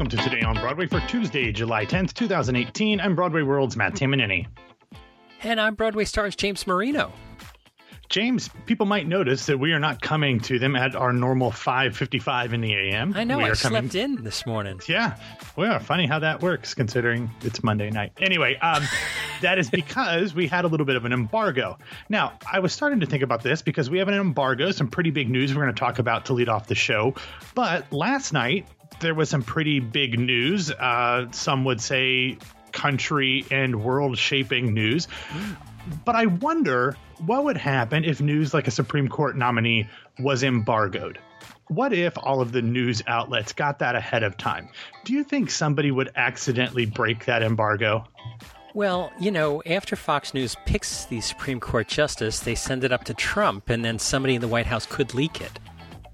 welcome to Today on Broadway for Tuesday, July 10th, 2018. I'm Broadway World's Matt Tamanini. And I'm Broadway stars James Marino. James, people might notice that we are not coming to them at our normal 5:55 in the AM. I know. we I are slept in this morning. Yeah, well, funny how that works considering it's Monday night. Anyway, um, that is because we had a little bit of an embargo. Now, I was starting to think about this because we have an embargo, some pretty big news we're going to talk about to lead off the show. But last night there was some pretty big news. Uh, some would say country and world shaping news. But I wonder what would happen if news like a Supreme Court nominee was embargoed. What if all of the news outlets got that ahead of time? Do you think somebody would accidentally break that embargo? Well, you know, after Fox News picks the Supreme Court justice, they send it up to Trump, and then somebody in the White House could leak it.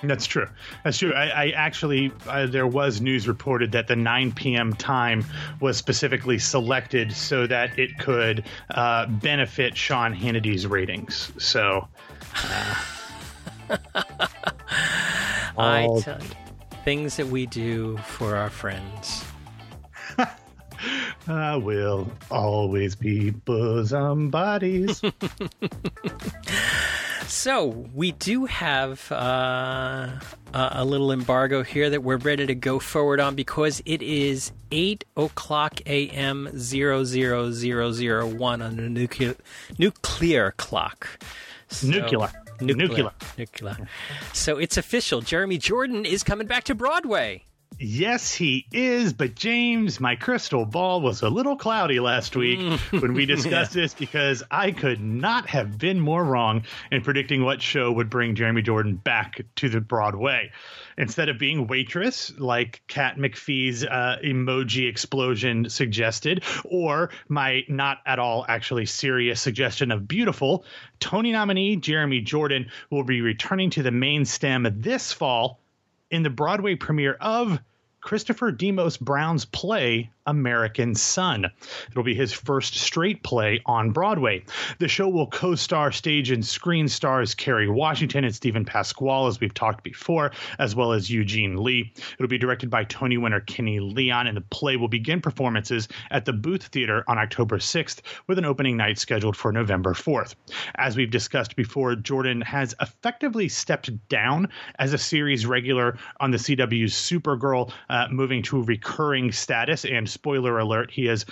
That's true. That's true. I, I actually, uh, there was news reported that the 9 p.m. time was specifically selected so that it could uh, benefit Sean Hannity's ratings. So, uh, I all- tell you, things that we do for our friends. I will always be bosom buddies. So we do have uh, a a little embargo here that we're ready to go forward on because it is eight o'clock a.m. zero zero zero zero one on the nuclear nuclear clock. So- Nuclear. Nuclear. Nuclear. Nuclear. So it's official. Jeremy Jordan is coming back to Broadway. Yes, he is. But James, my crystal ball was a little cloudy last week when we discussed this because I could not have been more wrong in predicting what show would bring Jeremy Jordan back to the Broadway. Instead of being waitress, like Kat McPhee's uh, emoji explosion suggested, or my not at all actually serious suggestion of beautiful, Tony nominee Jeremy Jordan will be returning to the main stem this fall in the Broadway premiere of Christopher Demos Brown's play American Son. It'll be his first straight play on Broadway. The show will co star stage and screen stars Kerry Washington and Steven Pasquale, as we've talked before, as well as Eugene Lee. It'll be directed by Tony winner Kenny Leon, and the play will begin performances at the Booth Theater on October 6th, with an opening night scheduled for November 4th. As we've discussed before, Jordan has effectively stepped down as a series regular on the CW's Supergirl, uh, moving to recurring status. And spoiler alert, he has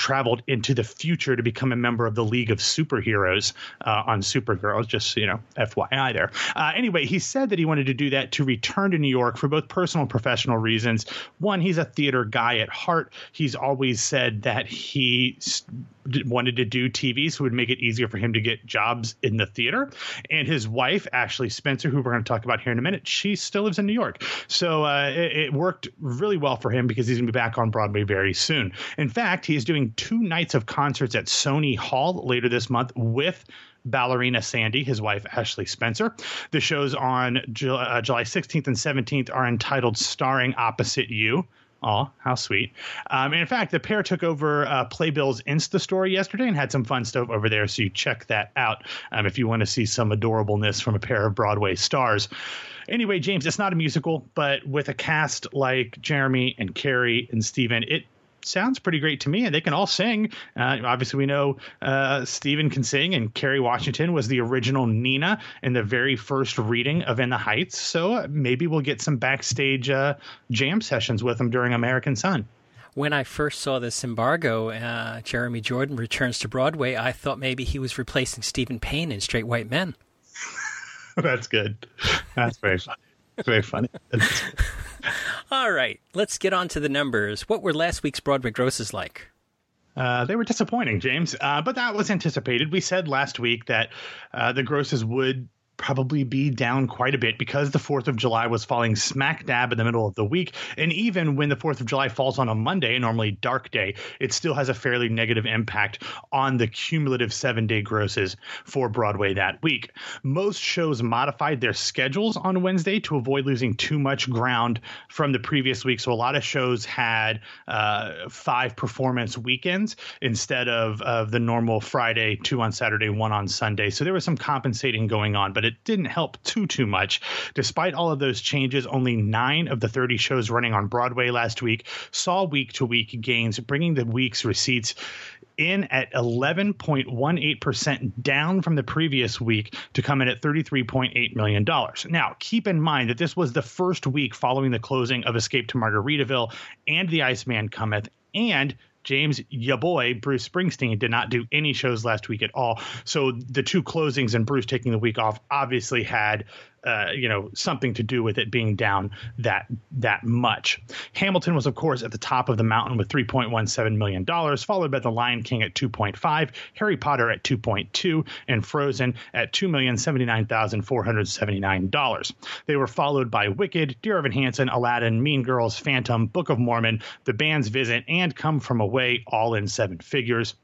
traveled into the future to become a member of the League of Superheroes uh, on Supergirl. Just you know, FYI there. Uh, anyway, he said that he wanted to do that to return to New York for both personal and professional reasons. One, he's a theater guy at heart. He's always said that he wanted to do TV, so it would make it easier for him to get jobs in the theater. And his wife, Ashley Spencer, who we're going to talk about here in a minute, she still lives in New York. So uh, it, it worked really well for him because he's going to be back on Broadway very soon. In fact, he is doing two nights of concerts at Sony Hall later this month with ballerina Sandy, his wife Ashley Spencer. The shows on uh, July 16th and 17th are entitled Starring Opposite You. Oh, how sweet. Um, in fact, the pair took over uh, Playbill's Insta story yesterday and had some fun stuff over there. So you check that out um, if you want to see some adorableness from a pair of Broadway stars. Anyway, James, it's not a musical, but with a cast like Jeremy and Kerry and Steven, it sounds pretty great to me, and they can all sing. Uh, obviously, we know uh, Steven can sing, and Kerry Washington was the original Nina in the very first reading of In the Heights. So uh, maybe we'll get some backstage uh, jam sessions with them during American Son. When I first saw this embargo, uh, Jeremy Jordan returns to Broadway, I thought maybe he was replacing Stephen Payne in Straight White Men. That's good. That's very funny. Very funny. All right, let's get on to the numbers. What were last week's Broadway grosses like? Uh, they were disappointing, James, uh, but that was anticipated. We said last week that uh, the grosses would probably be down quite a bit because the 4th of July was falling smack dab in the middle of the week. And even when the 4th of July falls on a Monday, normally dark day, it still has a fairly negative impact on the cumulative seven day grosses for Broadway that week. Most shows modified their schedules on Wednesday to avoid losing too much ground from the previous week. So a lot of shows had uh, five performance weekends instead of, of the normal Friday, two on Saturday, one on Sunday. So there was some compensating going on, but it it didn't help too too much. Despite all of those changes, only nine of the 30 shows running on Broadway last week saw week to week gains, bringing the week's receipts in at 11.18%, down from the previous week to come in at $33.8 million. Now, keep in mind that this was the first week following the closing of Escape to Margaritaville and The Iceman Cometh, and James, ya boy, Bruce Springsteen did not do any shows last week at all. So the two closings and Bruce taking the week off obviously had uh, you know something to do with it being down that that much. Hamilton was of course at the top of the mountain with 3.17 million dollars, followed by The Lion King at 2.5, Harry Potter at 2.2, and Frozen at 2,079,479 dollars. They were followed by Wicked, Dear Evan Hansen, Aladdin, Mean Girls, Phantom, Book of Mormon, The Band's Visit, and Come From Away, all in seven figures.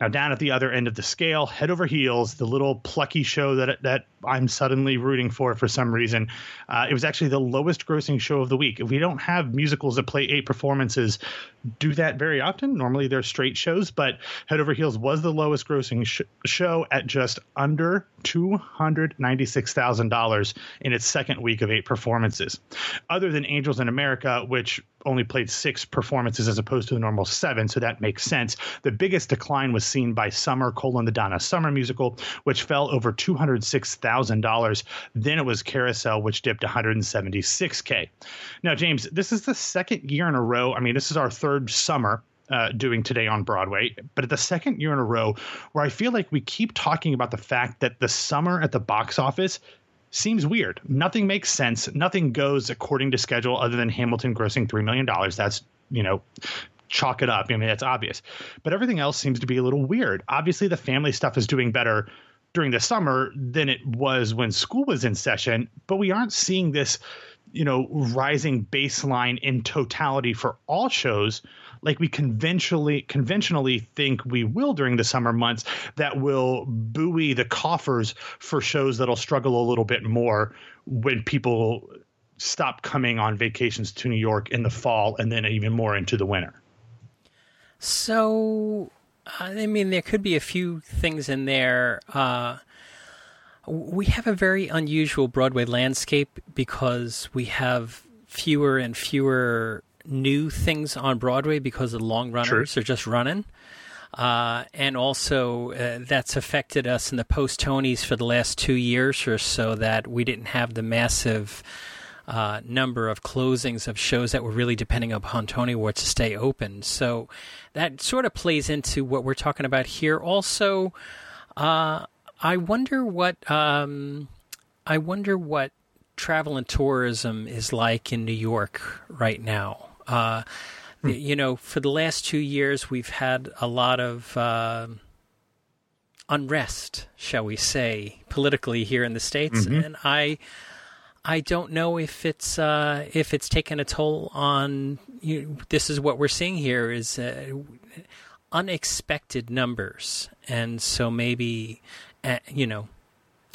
Now, down at the other end of the scale, head over heels, the little plucky show that that I'm suddenly rooting for for some reason. Uh, it was actually the lowest grossing show of the week. If we don't have musicals that play eight performances do that very often, normally they're straight shows, but Head Over Heels was the lowest grossing sh- show at just under $296,000 in its second week of eight performances. Other than Angels in America, which only played six performances as opposed to the normal seven, so that makes sense. The biggest decline was seen by Summer colon the Donna Summer musical, which fell over two hundred six thousand dollars. Then it was Carousel, which dipped one hundred and seventy six k. Now, James, this is the second year in a row. I mean, this is our third summer uh, doing today on Broadway, but at the second year in a row where I feel like we keep talking about the fact that the summer at the box office seems weird. Nothing makes sense. Nothing goes according to schedule other than Hamilton grossing $3 million. That's, you know, chalk it up. I mean, that's obvious. But everything else seems to be a little weird. Obviously, the family stuff is doing better during the summer than it was when school was in session, but we aren't seeing this, you know, rising baseline in totality for all shows like we conventionally conventionally think we will during the summer months that will buoy the coffers for shows that'll struggle a little bit more when people stop coming on vacations to New York in the fall and then even more into the winter. So, I mean, there could be a few things in there. Uh, we have a very unusual Broadway landscape because we have fewer and fewer new things on Broadway because the long runners are just running. Uh, and also, uh, that's affected us in the post Tonys for the last two years or so that we didn't have the massive uh, number of closings of shows that were really depending upon Tony Awards to stay open. So that sort of plays into what we're talking about here. Also, uh, I wonder what um, I wonder what travel and tourism is like in New York right now. Uh, hmm. You know, for the last two years, we've had a lot of uh, unrest, shall we say, politically here in the states, mm-hmm. and I. I don't know if it's uh, if it's taken a toll on. You know, this is what we're seeing here is uh, unexpected numbers, and so maybe uh, you know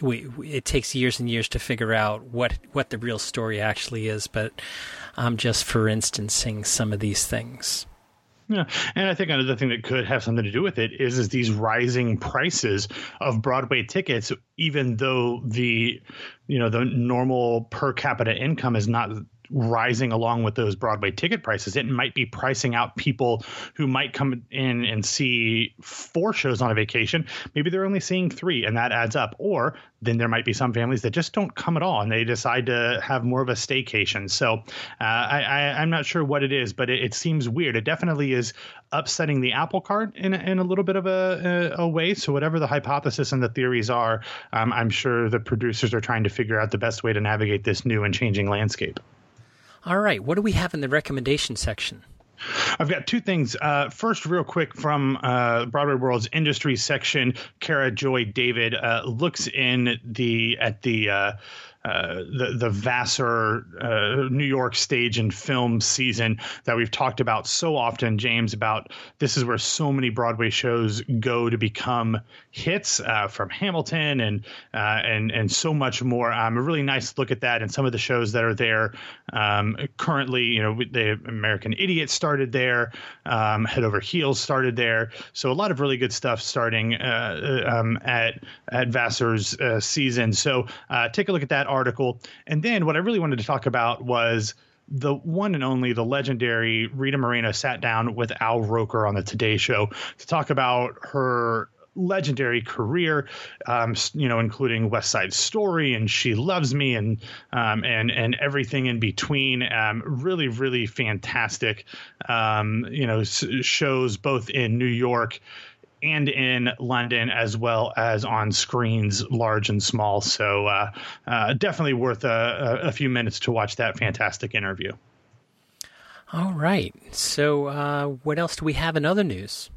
we, it takes years and years to figure out what what the real story actually is. But I'm just for instancing some of these things. Yeah, and I think another thing that could have something to do with it is is these rising prices of Broadway tickets, even though the you know the normal per capita income is not rising along with those Broadway ticket prices. It might be pricing out people who might come in and see four shows on a vacation. Maybe they're only seeing three, and that adds up. Or then there might be some families that just don't come at all and they decide to have more of a staycation. So uh, I, am not sure what it is, but it, it, seems weird. It definitely is upsetting the apple cart in, in a little bit of a, a, a way. So whatever the hypothesis and the theories are, um, I'm sure the producers are trying to figure out the best way to navigate this new and changing landscape. All right, what do we have in the recommendation section? I've got two things. Uh, first, real quick from uh, Broadway World's industry section, Cara Joy David uh, looks in the at the uh, the the Vassar uh, New York stage and film season that we've talked about so often, James. About this is where so many Broadway shows go to become hits uh, from Hamilton and uh, and and so much more. Um, a really nice look at that and some of the shows that are there um, currently. You know, the American Idiot started there, um, Head Over Heels started there. So a lot of really good stuff starting uh, um, at at Vassar's season. So take a look at that article. And then what I really wanted to talk about was the one and only, the legendary Rita Moreno sat down with Al Roker on the Today Show to talk about her legendary career, um, you know, including West Side Story and She Loves Me and um, and and everything in between. Um, really, really fantastic, um, you know, shows both in New York and in London, as well as on screens large and small. So uh, uh, definitely worth a, a, few minutes to watch that fantastic interview. All right. So, uh, what else do we have in other news?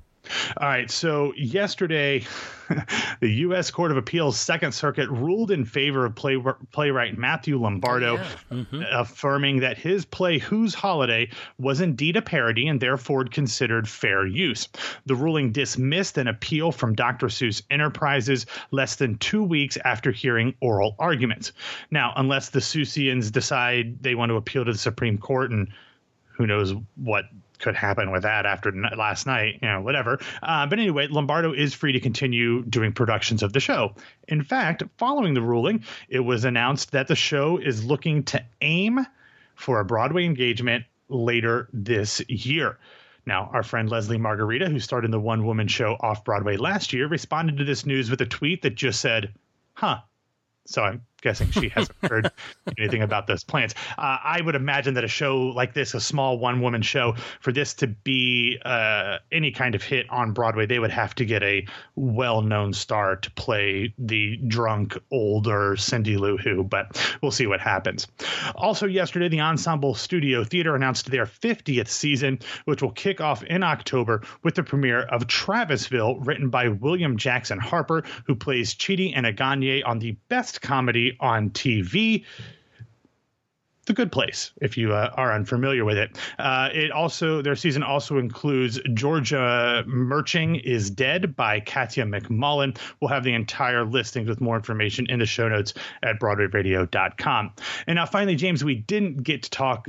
All right. So yesterday, the U.S. Court of Appeals Second Circuit ruled in favor of play, playwright Matthew Lombardo, yeah. mm-hmm. affirming that his play Who's Holiday was indeed a parody and therefore considered fair use. The ruling dismissed an appeal from Dr. Seuss Enterprises less than two weeks after hearing oral arguments. Now, unless the Seussians decide they want to appeal to the Supreme Court and who knows what could happen with that after last night, you know, whatever. Uh, but anyway, Lombardo is free to continue doing productions of the show. In fact, following the ruling, it was announced that the show is looking to aim for a Broadway engagement later this year. Now, our friend Lesli Margherita, who starred in the one woman show off Broadway last year, responded to this news with a tweet that just said, Huh. So I'm guessing she hasn't heard anything about those plans. Uh, I would imagine that a show like this, a small one woman show, for this to be uh, any kind of hit on Broadway, they would have to get a well known star to play the drunk older Cindy Lou Who, but we'll see what happens. Also, yesterday, the Ensemble Studio Theater announced their 50th season, which will kick off in October with the premiere of Travisville, written by William Jackson Harper, who plays Chidi Anagonye on the best comedy on TV. The Good Place, if you uh, are unfamiliar with it. Uh, it also their season also includes Georgia Mertching is Dead by Catya McMullen. We'll have the entire listings with more information in the show notes at BroadwayRadio.com. And now, finally, James, we didn't get to talk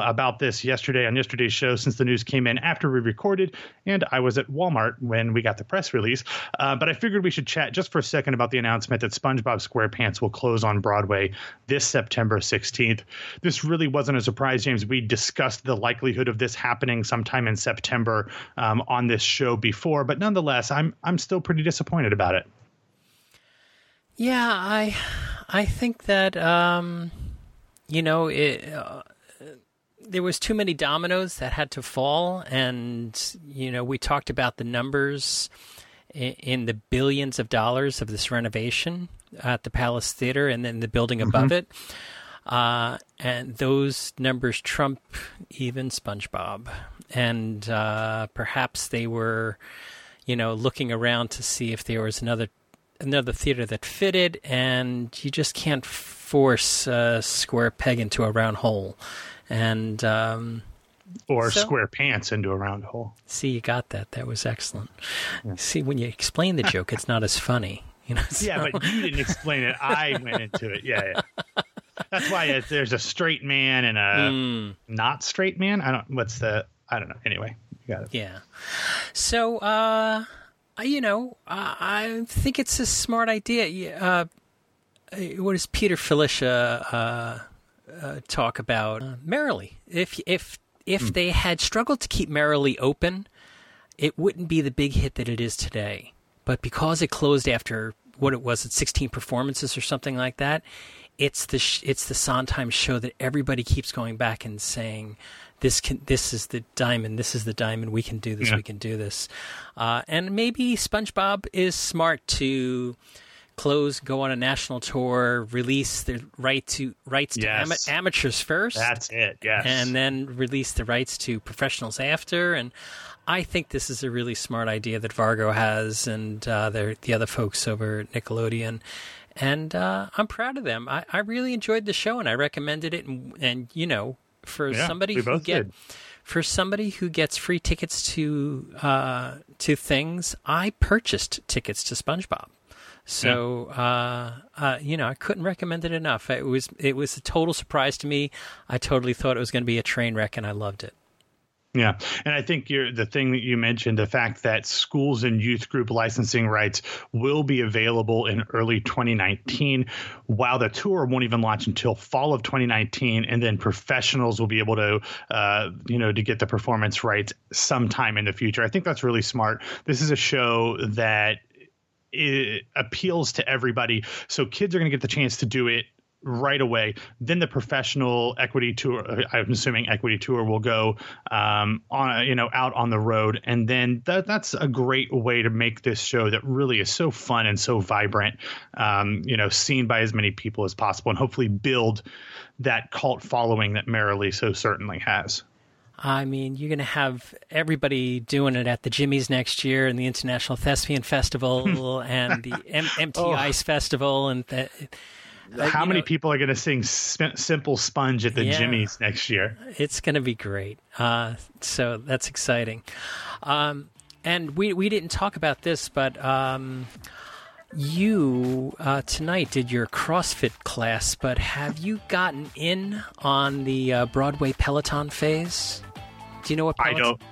about this yesterday on yesterday's show since the news came in after we recorded, and I was at Walmart when we got the press release. Uh, but I figured we should chat just for a second about the announcement that SpongeBob SquarePants will close on Broadway this September 16th. This really wasn't a surprise, James. We discussed the likelihood of this happening sometime in September um, on this show before, but nonetheless, I'm I'm still pretty disappointed about it. Yeah, I I think that um, you know it. Uh, there was too many dominoes that had to fall, and you know we talked about the numbers in, the billions of dollars of this renovation at the Palace Theater and then the building above mm-hmm. it. Uh, and those numbers trump even SpongeBob. And uh, perhaps they were, you know, looking around to see if there was another another theater that fitted, and you just can't force a square peg into a round hole and um, or so, square pants into a round hole. See, you got that. That was excellent. Yeah. See, when you explain the joke, it's not as funny. You know. So. Yeah, but you didn't explain it. I went into it. Yeah, yeah. That's why there's a straight man and a mm. not straight man. I don't. What's the? I don't know. Anyway, you got it. Yeah. So, uh, you know, I think it's a smart idea. Uh, what does Peter Filichia uh, uh, talk about uh, Merrily. If if if mm. they had struggled to keep Merrily open, it wouldn't be the big hit that it is today. But because it closed after what it was at 16 performances or something like that, it's the sh- it's the Sondheim show that everybody keeps going back and saying this can this is the diamond this is the diamond we can do this yeah. we can do this uh, and maybe SpongeBob is smart to close, go on a national tour, release the right to rights yes. to ama- amateurs first. That's it. Yes, and then release the rights to professionals after. And I think this is a really smart idea that Vargo has and uh, the other folks over at Nickelodeon. And uh, I'm proud of them. I, I really enjoyed the show, and I recommended it. And, and you know, for Yeah, somebody who get did. for somebody who gets free tickets to uh, to things, I purchased tickets to SpongeBob. So uh, uh, you know, I couldn't recommend it enough. It was it was a total surprise to me. I totally thought it was going to be a train wreck, and I loved it. Yeah, and I think the thing that you mentioned, the fact that schools and youth group licensing rights will be available in early 2019, while the tour won't even launch until fall of 2019, and then professionals will be able to, uh, you know, to get the performance rights sometime in the future. I think that's really smart. This is a show that it appeals to everybody, so kids are going to get the chance to do it right away. Then the professional equity tour, I'm assuming equity tour will go um, on, you know, out on the road, and then that that's a great way to make this show that really is so fun and so vibrant, um, you know, seen by as many people as possible, and hopefully build that cult following that Merrily so certainly has. I mean, you're going to have everybody doing it at the Jimmy's next year, and the International Thespian Festival, and the M- MT Oh. Ice Festival, and the, How many know, people are going to sing "Simple Sponge" at the Yeah. Jimmy's next year? It's going to be great. Uh, so that's exciting. Um, and we we didn't talk about this, but um, you uh, tonight did your CrossFit class. But have you gotten in on the uh, Broadway Peloton phase? Do you know what I Peloton? don't.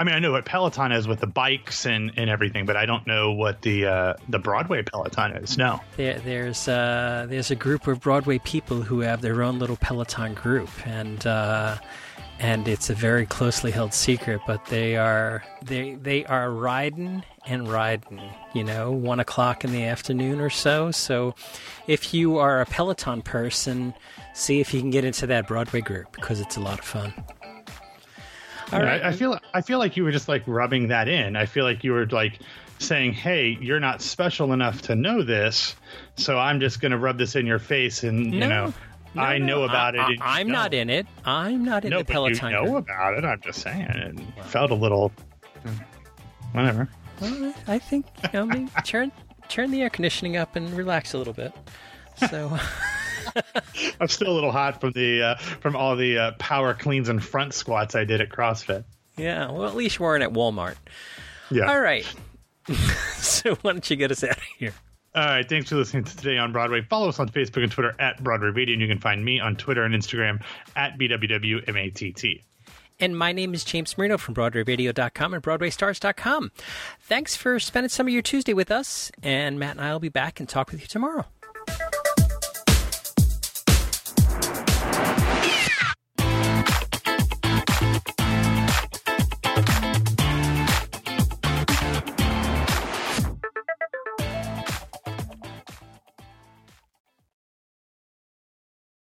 I mean, I know what Peloton is with the bikes and, and everything, but I don't know what the uh, the Broadway Peloton is. No. There, there's uh, there's a group of Broadway people who have their own little Peloton group, and uh, and it's a very closely held secret. But they are they they are riding and riding. You know, one o'clock in the afternoon or so. So, if you are a Peloton person, see if you can get into that Broadway group because it's a lot of fun. All right. I, I feel I feel like you were just like rubbing that in. I feel like you were like saying, "Hey, you're not special enough to know this, so I'm just going to rub this in your face." And you know, No, I no, know about I, it. and I, am not in it. I'm not in No, the but Peloton you know about it. I'm just saying. It felt a little. Whatever. Well, I think you know, turn turn the air conditioning up and relax a little bit. So I'm still a little hot from the uh, from all the uh, power cleans and front squats I did at CrossFit. yeah, well at least you weren't at Walmart. Yeah. All right. so why don't you get us out of here? All right, thanks for listening to Today on Broadway. Follow us on Facebook and Twitter at Broadway Radio, and you can find me on Twitter and Instagram at BWWMATT. And my name is James Marino from BroadwayRadio.com and BroadwayStars.com. Thanks for spending some of your Tuesday with us, and Matt and I will be back and talk with you tomorrow.